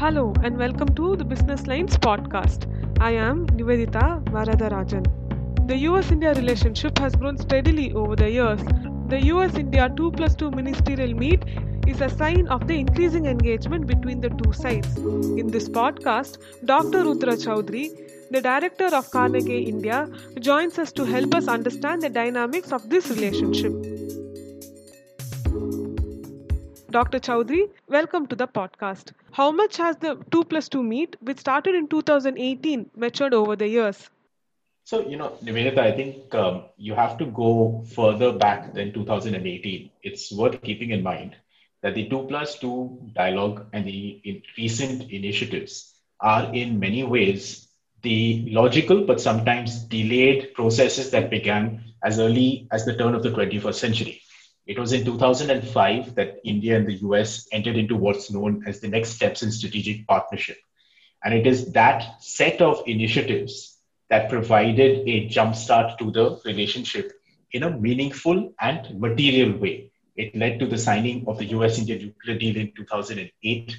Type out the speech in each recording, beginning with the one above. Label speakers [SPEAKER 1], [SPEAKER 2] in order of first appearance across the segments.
[SPEAKER 1] Hello and welcome to the Business Lines podcast. I am Nivedita Varadarajan. The US India relationship has grown steadily over the years. The US India 2 plus 2 ministerial meet is a sign of the increasing engagement between the two sides. In this podcast, Dr. Rudra Chaudhuri, the director of Carnegie India, joins us to help us understand the dynamics of this relationship. Dr. Chaudhuri, welcome to the podcast. How much has the 2 plus 2 meet, which started in 2018, matured over the years?
[SPEAKER 2] So, you know, Nivedita, I think um, you have to go further back than 2018. It's worth keeping in mind that the 2 plus 2 dialogue and the in recent initiatives are in many ways the logical but sometimes delayed processes that began as early as the turn of the 21st century. It was in 2005 that India and the US entered into what's known as the next steps in strategic partnership. And it is that set of initiatives that provided a jumpstart to the relationship in a meaningful and material way. It led to the signing of the US India nuclear deal in 2008.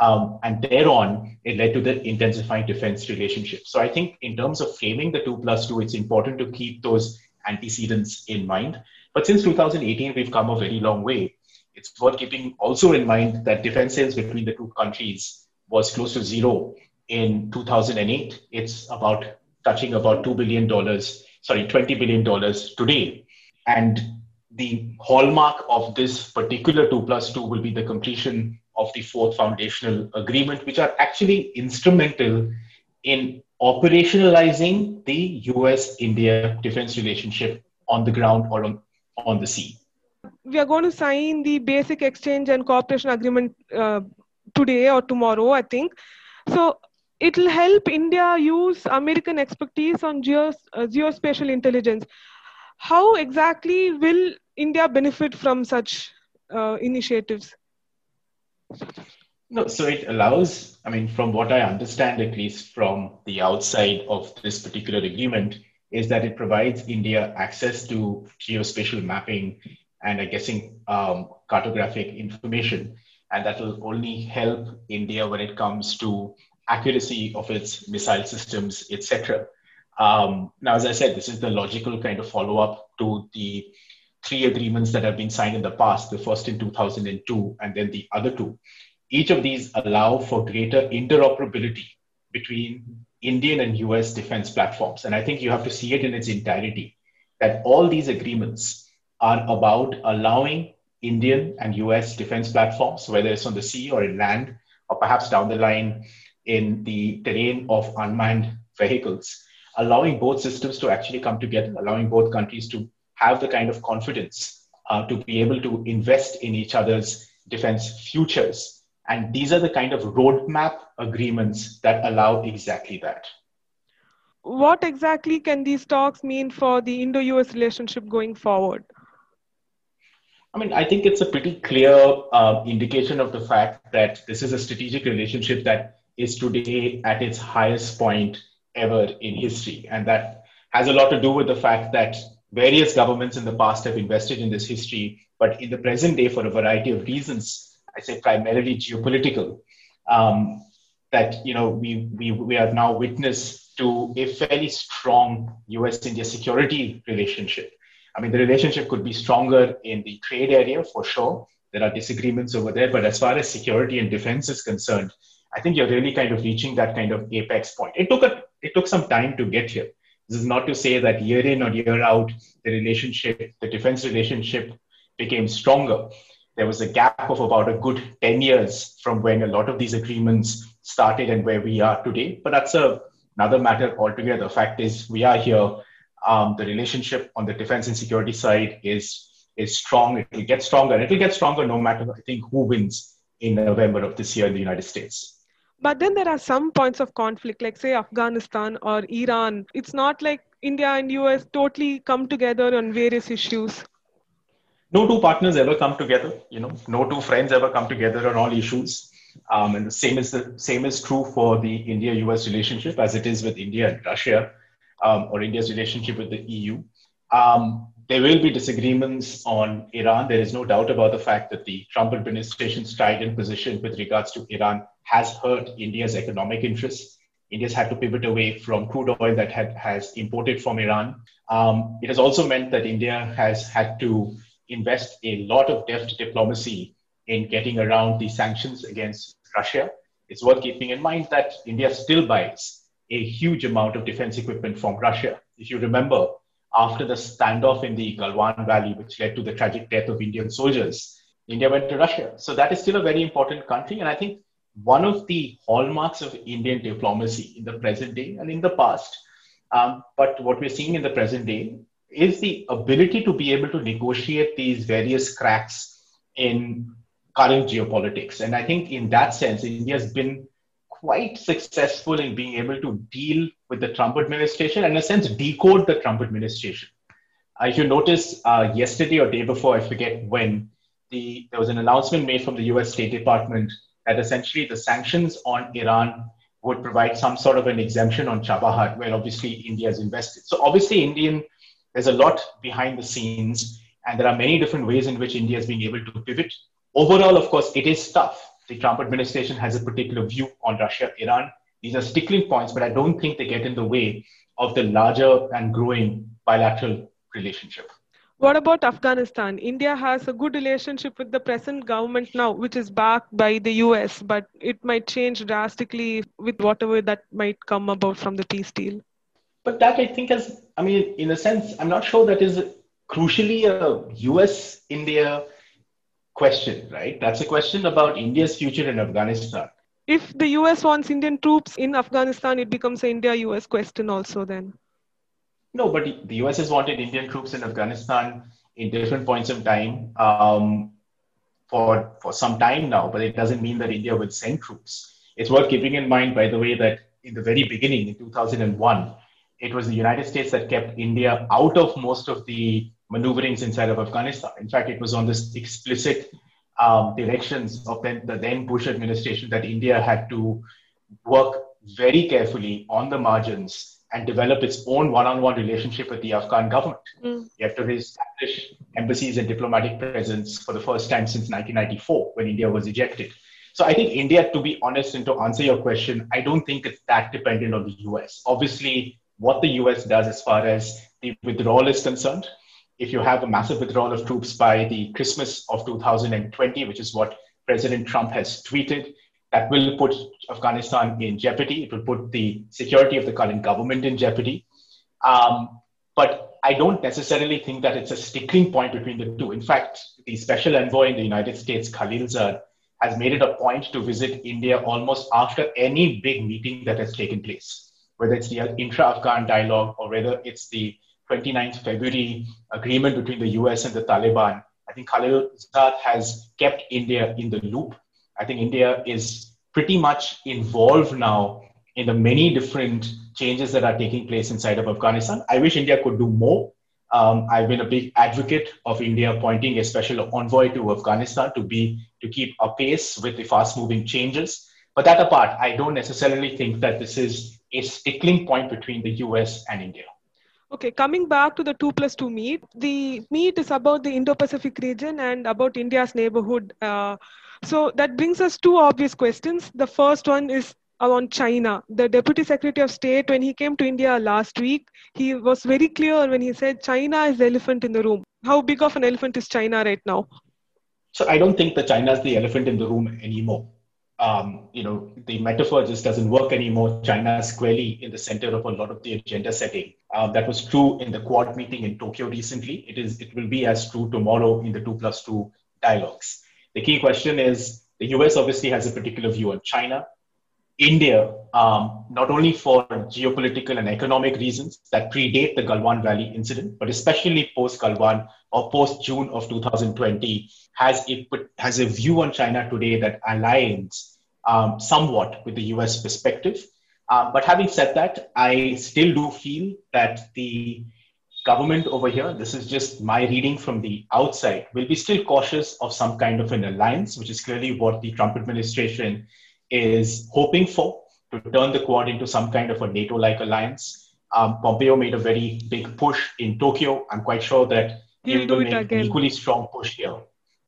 [SPEAKER 2] Um, and thereon, it led to the intensifying defense relationship. So I think, in terms of framing the two plus two, it's important to keep those antecedents in mind. But since 2018, we've come a very long way. It's worth keeping also in mind that defense sales between the two countries was close to zero in 2008. It's about touching about $2 billion, sorry, $20 billion today. And the hallmark of this particular 2 plus 2 will be the completion of the fourth foundational agreement, which are actually instrumental in operationalizing the US India defense relationship on the ground or on, on the sea.
[SPEAKER 1] We are going to sign the basic exchange and cooperation agreement uh, today or tomorrow, I think. So it will help India use American expertise on geos, uh, geospatial intelligence. How exactly will India benefit from such uh, initiatives?
[SPEAKER 2] No, so it allows, I mean, from what I understand, at least from the outside of this particular agreement, is that it provides India access to geospatial mapping and I guessing um, cartographic information. And that will only help India when it comes to accuracy of its missile systems, etc. Um, now, as I said, this is the logical kind of follow up to the three agreements that have been signed in the past, the first in 2002 and then the other two. Each of these allow for greater interoperability between Indian and US defense platforms. And I think you have to see it in its entirety that all these agreements are about allowing Indian and US defense platforms, whether it's on the sea or in land, or perhaps down the line in the terrain of unmanned vehicles, allowing both systems to actually come together, allowing both countries to have the kind of confidence uh, to be able to invest in each other's defense futures and these are the kind of roadmap agreements that allow exactly that.
[SPEAKER 1] What exactly can these talks mean for the Indo US relationship going forward?
[SPEAKER 2] I mean, I think it's a pretty clear uh, indication of the fact that this is a strategic relationship that is today at its highest point ever in history. And that has a lot to do with the fact that various governments in the past have invested in this history, but in the present day, for a variety of reasons, I say primarily geopolitical, um, that you know we, we we are now witness to a fairly strong U.S.-India security relationship. I mean, the relationship could be stronger in the trade area for sure. There are disagreements over there, but as far as security and defense is concerned, I think you're really kind of reaching that kind of apex point. It took a it took some time to get here. This is not to say that year in or year out, the relationship, the defense relationship became stronger there was a gap of about a good 10 years from when a lot of these agreements started and where we are today. But that's a, another matter altogether. The fact is, we are here. Um, the relationship on the defense and security side is is strong. It will get stronger. It will get stronger no matter, I think, who wins in November of this year in the United States.
[SPEAKER 1] But then there are some points of conflict, like say Afghanistan or Iran. It's not like India and US totally come together on various issues
[SPEAKER 2] no two partners ever come together. You know, no two friends ever come together on all issues. Um, and the same is the same is true for the India-U.S. relationship as it is with India and Russia, um, or India's relationship with the EU. Um, there will be disagreements on Iran. There is no doubt about the fact that the Trump administration's strident position with regards to Iran has hurt India's economic interests. India's had to pivot away from crude oil that had, has imported from Iran. Um, it has also meant that India has had to invest a lot of deft diplomacy in getting around the sanctions against Russia. It's worth keeping in mind that India still buys a huge amount of defense equipment from Russia. If you remember, after the standoff in the Galwan Valley, which led to the tragic death of Indian soldiers, India went to Russia. So that is still a very important country. And I think one of the hallmarks of Indian diplomacy in the present day and in the past, um, but what we're seeing in the present day is the ability to be able to negotiate these various cracks in current geopolitics. And I think in that sense, India has been quite successful in being able to deal with the Trump administration and, in a sense, decode the Trump administration. Uh, if you notice, uh, yesterday or day before, I forget when, the, there was an announcement made from the US State Department that essentially the sanctions on Iran would provide some sort of an exemption on Chabahar, where obviously India is invested. So obviously, Indian there's a lot behind the scenes, and there are many different ways in which India is being able to pivot. Overall, of course, it is tough. The Trump administration has a particular view on Russia, Iran. These are stickling points, but I don't think they get in the way of the larger and growing bilateral relationship.
[SPEAKER 1] What about Afghanistan? India has a good relationship with the present government now, which is backed by the US, but it might change drastically with whatever that might come about from the peace deal.
[SPEAKER 2] But that I think is, I mean, in a sense, I'm not sure that is crucially a US India question, right? That's a question about India's future in Afghanistan.
[SPEAKER 1] If the US wants Indian troops in Afghanistan, it becomes an India US question also then.
[SPEAKER 2] No, but the US has wanted Indian troops in Afghanistan in different points of time um, for, for some time now, but it doesn't mean that India will send troops. It's worth keeping in mind, by the way, that in the very beginning, in 2001, it was the United States that kept India out of most of the maneuverings inside of Afghanistan. In fact, it was on this explicit um, directions of then, the then Bush administration that India had to work very carefully on the margins and develop its own one-on-one relationship with the Afghan government. Mm. You have to establish embassies and diplomatic presence for the first time since 1994 when India was ejected. So I think India, to be honest, and to answer your question, I don't think it's that dependent on the US. Obviously, what the US does as far as the withdrawal is concerned, if you have a massive withdrawal of troops by the Christmas of 2020, which is what President Trump has tweeted, that will put Afghanistan in jeopardy. It will put the security of the current government in jeopardy. Um, but I don't necessarily think that it's a sticking point between the two. In fact, the special envoy in the United States, Khalilzad, has made it a point to visit India almost after any big meeting that has taken place, whether it's the intra Afghan dialogue or whether it's the 29th February agreement between the US and the Taliban. I think Khalilzad has kept India in the loop I think India is pretty much involved now in the many different changes that are taking place inside of Afghanistan. I wish India could do more. Um, I've been a big advocate of India appointing a special envoy to Afghanistan to be to keep apace with the fast-moving changes. But that apart, I don't necessarily think that this is a stickling point between the US and India.
[SPEAKER 1] Okay, coming back to the 2 plus 2 meet, the meet is about the Indo Pacific region and about India's neighborhood. Uh, so that brings us two obvious questions. The first one is on China. The Deputy Secretary of State, when he came to India last week, he was very clear when he said China is the elephant in the room. How big of an elephant is China right now?
[SPEAKER 2] So I don't think that China is the elephant in the room anymore. Um, you know, the metaphor just doesn't work anymore. China is squarely in the center of a lot of the agenda setting. Um, that was true in the Quad meeting in Tokyo recently. It is. It will be as true tomorrow in the two plus two dialogues. The key question is the US obviously has a particular view on China. India, um, not only for geopolitical and economic reasons that predate the Galwan Valley incident, but especially post Galwan or post June of 2020, has a, has a view on China today that aligns um, somewhat with the US perspective. Um, but having said that, I still do feel that the government over here, this is just my reading from the outside, will be still cautious of some kind of an alliance, which is clearly what the Trump administration is hoping for to turn the Quad into some kind of a NATO like alliance. Um, Pompeo made a very big push in Tokyo. I'm quite sure that
[SPEAKER 1] He'll
[SPEAKER 2] he will make
[SPEAKER 1] again.
[SPEAKER 2] an equally strong push here.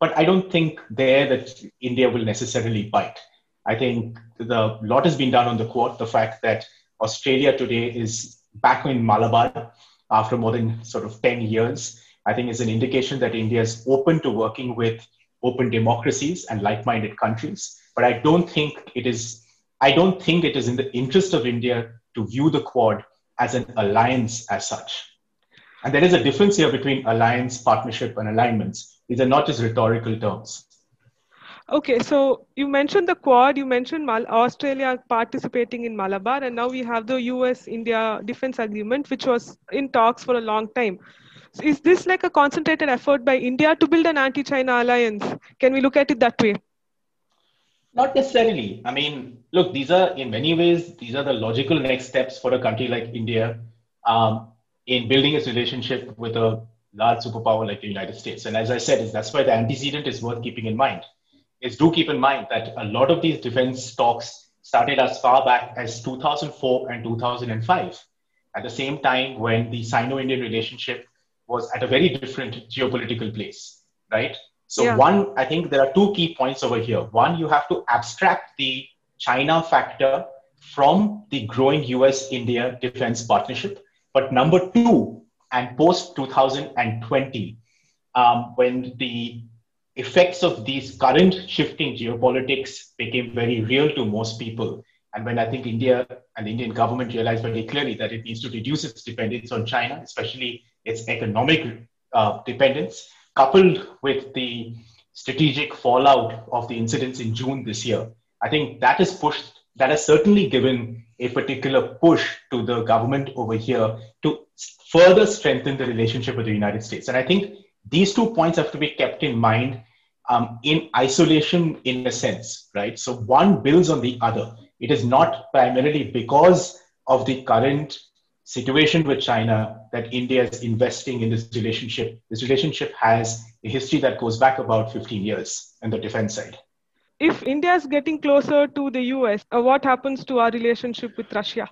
[SPEAKER 2] But I don't think there that India will necessarily bite. I think the lot has been done on the Quad. The fact that Australia today is back in Malabar after more than sort of 10 years, I think is an indication that India is open to working with open democracies and like-minded countries. But I don't think it is I don't think it is in the interest of India to view the Quad as an alliance as such. And there is a difference here between alliance, partnership, and alignments. These are not just rhetorical terms.
[SPEAKER 1] Okay, so you mentioned the Quad, you mentioned Mal- Australia participating in Malabar, and now we have the US India Defense Agreement, which was in talks for a long time. So is this like a concentrated effort by India to build an anti China alliance? Can we look at it that way?
[SPEAKER 2] Not necessarily. I mean, look, these are in many ways, these are the logical next steps for a country like India um, in building its relationship with a large superpower like the United States. And as I said, that's why the antecedent is worth keeping in mind. Is do keep in mind that a lot of these defense talks started as far back as 2004 and 2005, at the same time when the Sino-Indian relationship was at a very different geopolitical place, right? So
[SPEAKER 1] Yeah.
[SPEAKER 2] one, I think there are two key points over here. One, you have to abstract the China factor from the growing US-India defense partnership. But number two, and post 2020, um, when the effects of these current shifting geopolitics became very real to most people, and when I think India and the Indian government realized very clearly that it needs to reduce its dependence on China, especially its economic uh, dependence, coupled with the strategic fallout of the incidents in June this year, I think that has pushed, that has certainly given a particular push to the government over here to further strengthen the relationship with the United States. And I think these two points have to be kept in mind um, in isolation, in a sense, right? So one builds on the other. It is not primarily because of the current situation with China that India is investing in this relationship. This relationship has a history that goes back about 15 years on the defense side.
[SPEAKER 1] If India is getting closer to the US, uh, what happens to our relationship with Russia?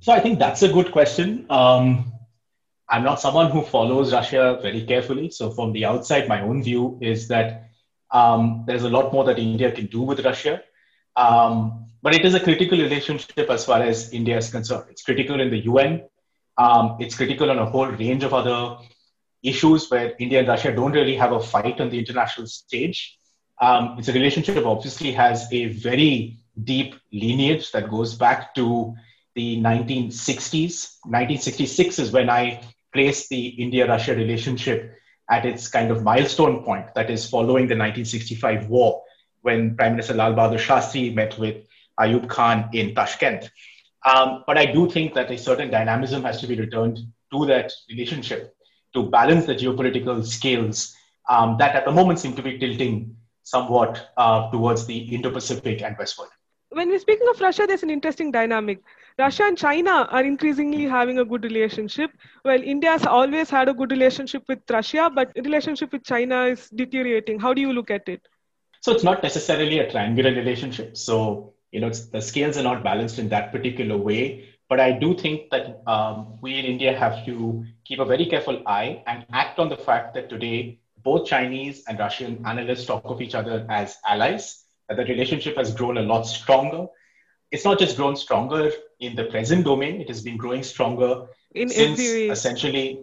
[SPEAKER 2] So I think that's a good question. Um, I'm not someone who follows Russia very carefully. So from the outside, my own view is that um, there's a lot more that India can do with Russia. Um, but it is a critical relationship as far as India is concerned. It's critical in the UN. Um, it's critical on a whole range of other issues where India and Russia don't really have a fight on the international stage. Um, it's a relationship that obviously has a very deep lineage that goes back to the 1960s. 1966 is when I placed the India Russia relationship at its kind of milestone point, that is, following the 1965 war, when Prime Minister Lal Bahadur Shastri met with Ayub Khan in Tashkent. Um, but I do think that a certain dynamism has to be returned to that relationship to balance the geopolitical scales um, that at the moment seem to be tilting somewhat uh, towards the Indo Pacific and westward.
[SPEAKER 1] When we're speaking of Russia, there's an interesting dynamic. Russia and China are increasingly having a good relationship. Well, India has always had a good relationship with Russia, but relationship with China is deteriorating. How do you look at it?
[SPEAKER 2] So it's not necessarily a triangular relationship. So you know the scales are not balanced in that particular way. But I do think that um, we in India have to keep a very careful eye and act on the fact that today both Chinese and Russian analysts talk of each other as allies. That the relationship has grown a lot stronger. It's not just grown stronger in the present domain; it has been growing stronger
[SPEAKER 1] In
[SPEAKER 2] since essentially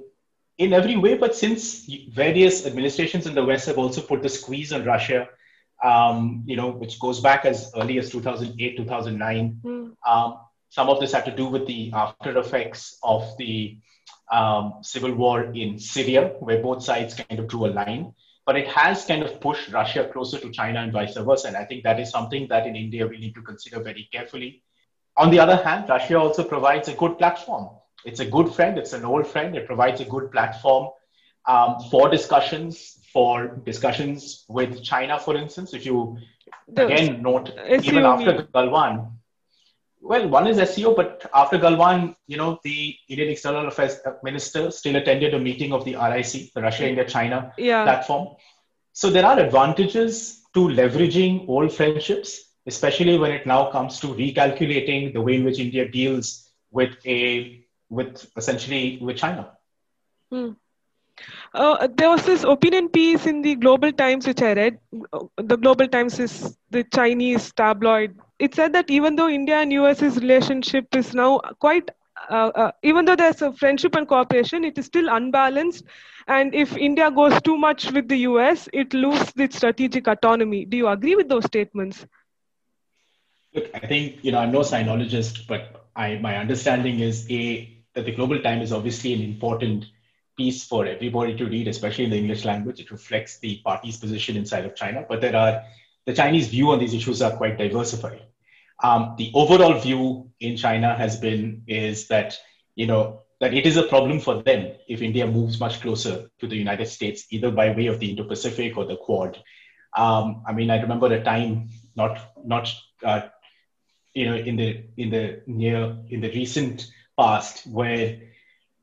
[SPEAKER 2] in every way, but since various administrations in the West have also put the squeeze on Russia, um, you know, which goes back as early as 2008, 2009.
[SPEAKER 1] Hmm.
[SPEAKER 2] Um, some of this had to do with the after effects of the um, civil war in Syria, where both sides kind of drew a line. But it has kind of pushed Russia closer to China and vice versa. And I think that is something that in India we need to consider very carefully. On the other hand, Russia also provides a good platform. It's a good friend, it's an old friend. It provides a good platform um, for discussions, for discussions with China, for instance. If you again note, even after Galwan, well, one is SCO, but after Galwan, you know, the Indian External Affairs Minister still attended a meeting of the RIC, the Russia India China
[SPEAKER 1] Yeah.
[SPEAKER 2] platform. So there are advantages to leveraging old friendships, especially when it now comes to recalculating the way in which India deals with a with essentially with China.
[SPEAKER 1] Hmm. Uh, there was this opinion piece in the Global Times which I read. The Global Times is the Chinese tabloid. It said that even though India and US's relationship is now quite, uh, uh, even though there's a friendship and cooperation, it is still unbalanced. And if India goes too much with the US, it loses its strategic autonomy. Do you agree with those statements?
[SPEAKER 2] Look, I think you know I'm no sinologist, but I my understanding is a that the Global Time is obviously an important piece for everybody to read, especially in the English language. It reflects the party's position inside of China, but there are the Chinese view on these issues are quite diversified. Um, the overall view in China has been is that you know that it is a problem for them if India moves much closer to the United States, either by way of the Indo-Pacific or the Quad. Um, I mean, I remember a time not not uh, you know in the in the near in the recent past where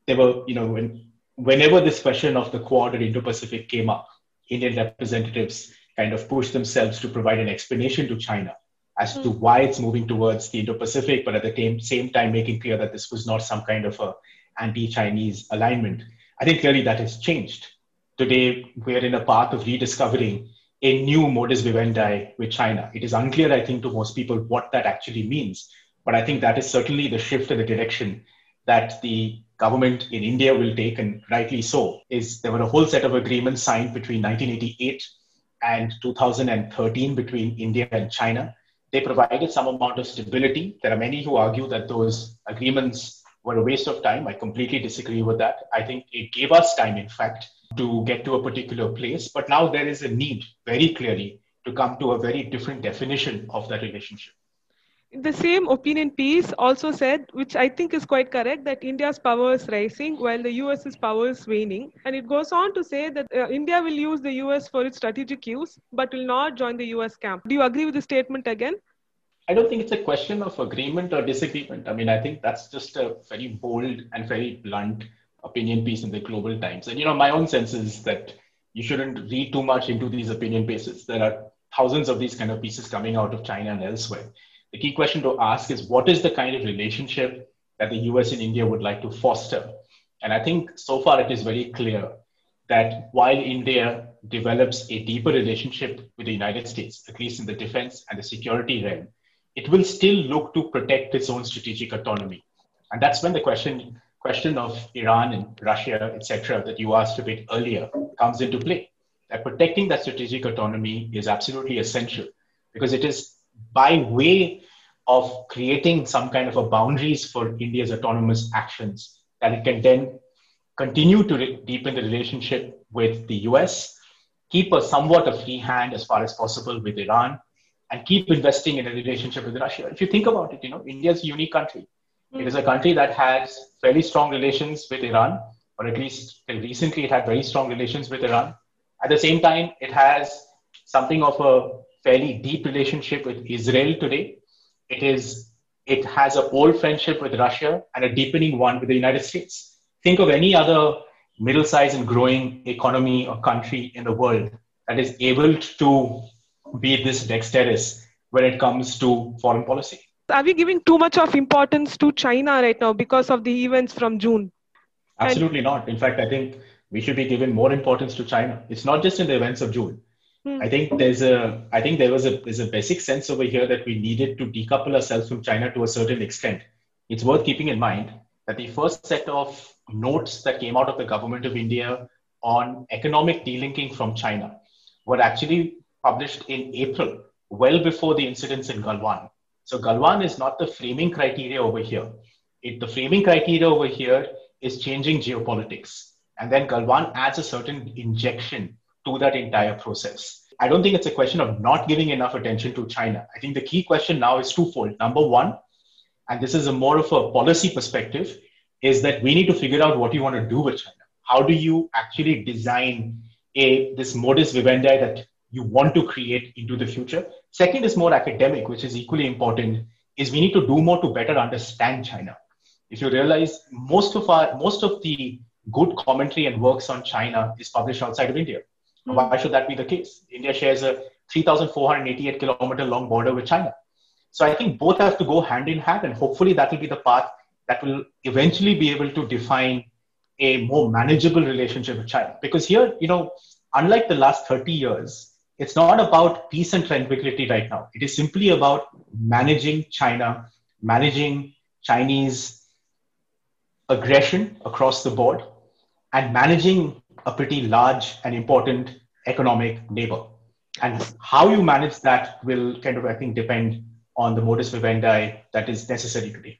[SPEAKER 2] there were you know when whenever this question of the Quad or Indo-Pacific came up, Indian representatives kind of push themselves to provide an explanation to China as to hmm. why it's moving towards the Indo-Pacific, but at the same time making clear that this was not some kind of a anti-Chinese alignment. I think clearly that has changed. Today, we're in a path of rediscovering a new modus vivendi with China. It is unclear, I think, to most people what that actually means. But I think that is certainly the shift in the direction that the government in India will take, and rightly so, is there were a whole set of agreements signed between 1988 and 2013 between India and China. They provided some amount of stability. There are many who argue that those agreements were a waste of time. I completely disagree with that. I think it gave us time, in fact, to get to a particular place. But now there is a need, very clearly, to come to a very different definition of that relationship
[SPEAKER 1] the same opinion piece also said, which I think is quite correct, that India's power is rising while the US's power is waning. And it goes on to say that uh, India will use the US for its strategic use, but will not join the US camp. Do you agree with the statement again?
[SPEAKER 2] I don't think it's a question of agreement or disagreement. I mean, I think that's just a very bold and very blunt opinion piece in the global times. And, you know, my own sense is that you shouldn't read too much into these opinion pieces. There are thousands of these kind of pieces coming out of China and elsewhere the key question to ask is what is the kind of relationship that the US and India would like to foster? And I think so far it is very clear that while India develops a deeper relationship with the United States, at least in the defense and the security realm, it will still look to protect its own strategic autonomy. And that's when the question, question of Iran and Russia, etc., that you asked a bit earlier, comes into play. That protecting that strategic autonomy is absolutely essential because it is by way of creating some kind of a boundaries for India's autonomous actions that it can then continue to re- deepen the relationship with the US, keep a somewhat a free hand as far as possible with Iran, and keep investing in a relationship with Russia. If you think about it, you know, India is a unique country. Mm. It is a country that has fairly strong relations with Iran, or at least recently it had very strong relations with Iran. At the same time, it has something of a fairly deep relationship with Israel today. It is it has an old friendship with Russia and a deepening one with the United States. Think of any other middle-sized and growing economy or country in the world that is able to be this dexterous when it comes to foreign policy.
[SPEAKER 1] Are we giving too much of importance to China right now because of the events from June?
[SPEAKER 2] Absolutely and- not. In fact, I think we should be giving more importance to China. It's not just in the events of June. Hmm. I think there's a I think there was a there's a basic sense over here that we needed to decouple ourselves from China to a certain extent. It's worth keeping in mind that the first set of notes that came out of the government of India on economic delinking from China were actually published in April, well before the incidents in Galwan. So Galwan is not the framing criteria over here. It, the framing criteria over here is changing geopolitics. And then Galwan adds a certain injection to that entire process. I don't think it's a question of not giving enough attention to China. I think the key question now is twofold. Number one, and this is a more of a policy perspective, is that we need to figure out what you want to do with China. How do you actually design a this modus vivendi that you want to create into the future? Second is more academic, which is equally important, is we need to do more to better understand China. If you realize most of our most of the good commentary and works on China is published outside of India. Mm. Why should that be the case? India shares a 3,488 kilometer long border with China. So I think both have to go hand in hand, and hopefully that will be the path that will eventually be able to define a more manageable relationship with China. Because here, you know, unlike the last 30 years, it's not about peace and tranquility right now. It is simply about managing China, managing Chinese aggression across the board, and managing a pretty large and important economic neighbor. And how you manage that will kind of, I think, depend on the modus vivendi that is necessary today.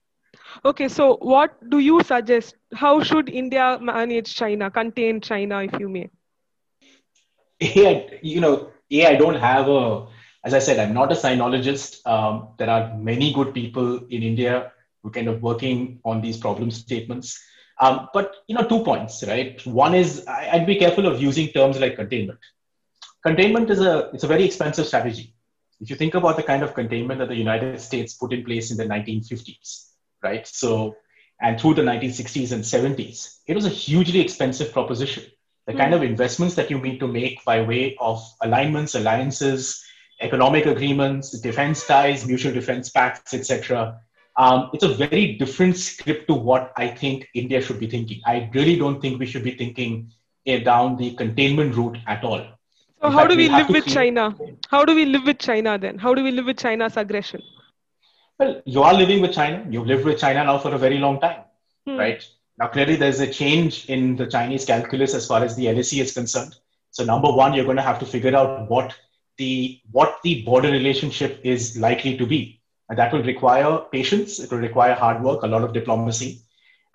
[SPEAKER 1] Okay, so what do you suggest? How should India manage China, contain China, if you may?
[SPEAKER 2] Yeah, you know, yeah, I don't have a, as I said, I'm not a sinologist. Um, there are many good people in India who are kind of working on these problem statements. Um, but you know, two points, right? One is I'd be careful of using terms like containment. Containment is a it's a very expensive strategy. If you think about the kind of containment that the United States put in place in the 1950s, right? So, and through the 1960s and 70s, it was a hugely expensive proposition. The kind of investments that you need to make by way of alignments, alliances, economic agreements, defense ties, mutual defense pacts, etc. Um, it's a very different script to what I think India should be thinking. I really don't think we should be thinking uh, down the containment route at all.
[SPEAKER 1] So, In how fact, do we, we live with China? How do we live with China then? How do we live with China's aggression?
[SPEAKER 2] Well, you are living with China. You've lived with China now for a very long time, hmm. right? Now, clearly, there's a change in the Chinese calculus as far as the LAC is concerned. So, number one, you're going to have to figure out what the what the border relationship is likely to be, and that will require patience. It will require hard work, a lot of diplomacy,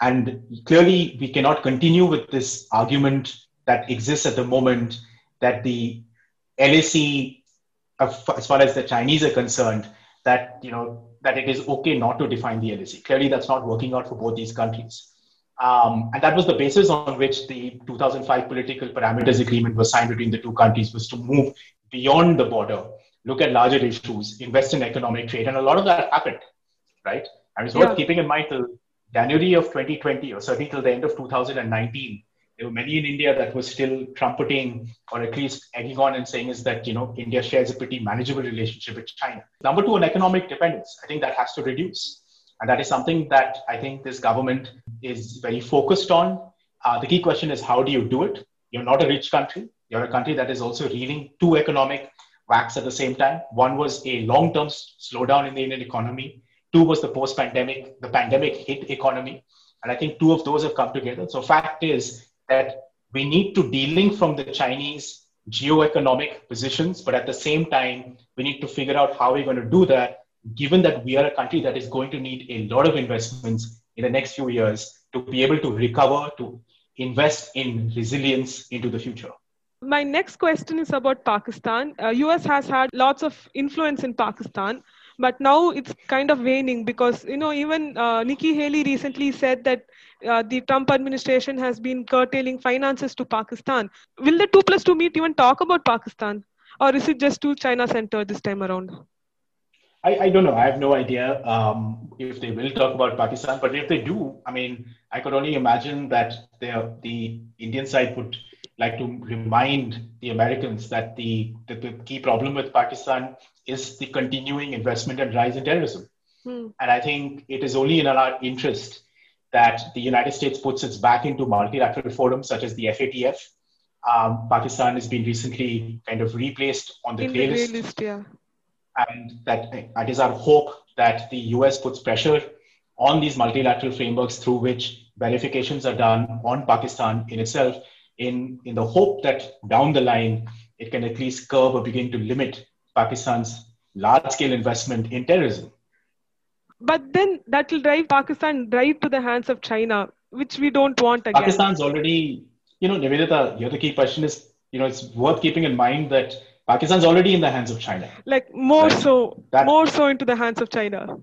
[SPEAKER 2] and clearly, we cannot continue with this argument that exists at the moment that the LAC, as far as the Chinese are concerned, that you know that it is okay not to define the LAC. Clearly, that's not working out for both these countries. Um, and that was the basis on which the 2005 political parameters agreement was signed between the two countries was to move beyond the border, look at larger issues, invest in economic trade. And a lot of that happened, right? And it's worth keeping in mind till January of 2020, or certainly till the end of 2019, there were many in India that were still trumpeting or at least egging on and saying is that, you know, India shares a pretty manageable relationship with China. Number two, on economic dependence. I think that has to reduce. And that is something that I think this government is very focused on. Uh, the key question is how do you do it? You're not a rich country. You're a country that is also reeling two economic whacks at the same time. One was a long term slowdown in the Indian economy. Two was the post pandemic, the pandemic hit economy. And I think two of those have come together. So, fact is, that we need to delink from the Chinese geo-economic positions, but at the same time, we need to figure out how we're going to do that, given that we are a country that is going to need a lot of investments in the next few years to be able to recover, to invest in resilience into the future.
[SPEAKER 1] My next question is about Pakistan. Uh, US has had lots of influence in Pakistan but now it's kind of waning because you know even uh, Nikki Haley recently said that uh, the Trump administration has been curtailing finances to Pakistan. Will the two plus two meet even talk about Pakistan, or is it just too China centered this time around?
[SPEAKER 2] I, I don't know. I have no idea um, if they will talk about Pakistan, but if they do, I mean, I could only imagine that the Indian side would like to remind the Americans that the, the, the, key problem with Pakistan is the continuing investment and rise in terrorism. Hmm. And I think it is only in our interest that the United States puts its back into multilateral forums such as the FATF. Um, Pakistan has been recently kind of replaced on the grey list. list yeah. And that, that is our hope that the US puts pressure on these multilateral frameworks through which verifications are done on Pakistan in itself in, in the hope that down the line it can at least curb or begin to limit Pakistan's large scale investment in terrorism.
[SPEAKER 1] But then that will drive Pakistan right to the hands of China, which we don't want again.
[SPEAKER 2] Pakistan's already, you know, Nivedita, the other key question is, you know, it's worth keeping in mind that Pakistan's already in the hands of China.
[SPEAKER 1] Like more right? so, that, more so into the hands of China.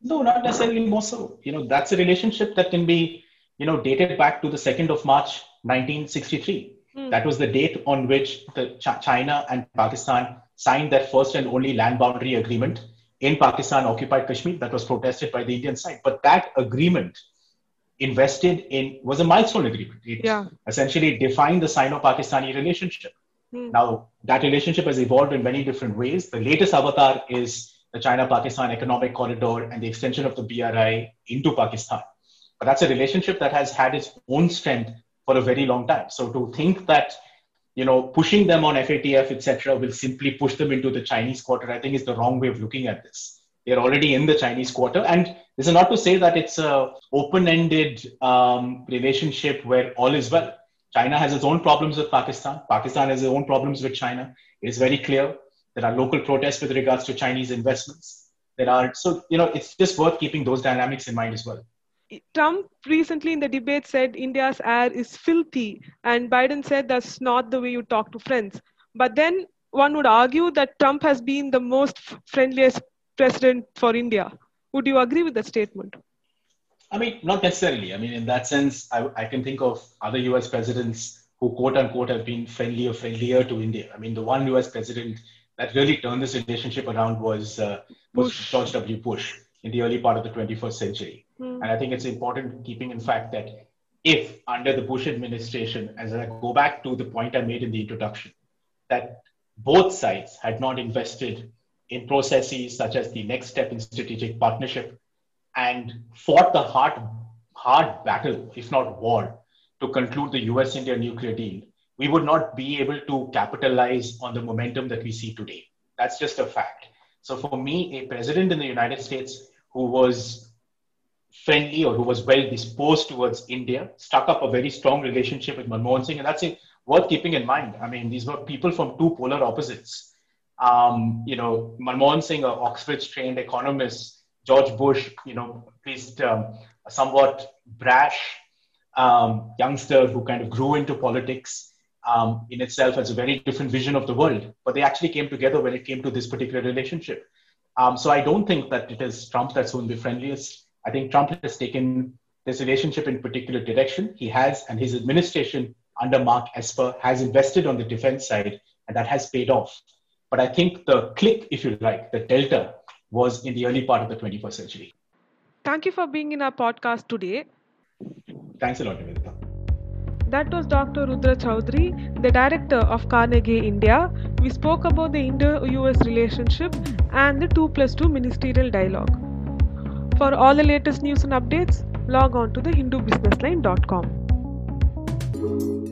[SPEAKER 2] No, not necessarily more so. You know, that's a relationship that can be, you know, dated back to the 2nd of March 1963. Mm. That was the date on which the Ch- China and Pakistan signed their first and only land boundary agreement in Pakistan occupied Kashmir that was protested by the Indian side. But that agreement invested in was a milestone agreement. It yeah. essentially defined the Sino-Pakistani relationship. Mm. Now that relationship has evolved in many different ways. The latest avatar is the China Pakistan Economic Corridor and the extension of the BRI into Pakistan. But that's a relationship that has had its own strength for a very long time. So to think that you know pushing them on FATF etc. will simply push them into the Chinese quarter, I think is the wrong way of looking at this. They're already in the Chinese quarter, and this is not to say that it's a open-ended um, relationship where all is well. China has its own problems with Pakistan. Pakistan has its own problems with China. It is very clear. There are local protests with regards to Chinese investments. There are so you know it's just worth keeping those dynamics in mind as well.
[SPEAKER 1] Trump recently in the debate said India's air is filthy, and Biden said that's not the way you talk to friends. But then one would argue that Trump has been the most friendliest president for India. Would you agree with that statement?
[SPEAKER 2] I mean, not necessarily. I mean, in that sense, I, I can think of other US presidents who, quote unquote, have been friendly or friendlier to India. I mean, the one US president that really turned this relationship around was, uh, was George W. Bush in the early part of the 21st century. Mm. And I think it's important keeping in fact that if under the Bush administration, as I go back to the point I made in the introduction, that both sides had not invested in processes such as the next step in strategic partnership and fought the hard, hard battle, if not war, to conclude the US India nuclear deal, we would not be able to capitalize on the momentum that we see today. That's just a fact. So for me, a president in the United States who was friendly or who was well disposed towards India struck up a very strong relationship with Manmohan Singh, and that's it, worth keeping in mind. I mean, these were people from two polar opposites. Um, you know, Manmohan Singh, an Oxford-trained economist, George Bush, you know, least um, a somewhat brash um, youngster who kind of grew into politics. Um, in itself has a very different vision of the world, but they actually came together when it came to this particular relationship. Um, so I don't think that it is Trump that's going to be friendliest. I think Trump has taken this relationship in particular direction. He has, and his administration under Mark Esper has invested on the defense side, and that has paid off. But I think the click, if you like, the delta was in the early part of the 21st century.
[SPEAKER 1] Thank you for being in our podcast today.
[SPEAKER 2] Thanks a lot, Nivedita.
[SPEAKER 1] That was Dr. Rudra Chaudhuri, the director of Carnegie India. We spoke about the Indo US relationship and the 2 plus 2 ministerial dialogue. For all the latest news and updates, log on to the hindubusinessline.com.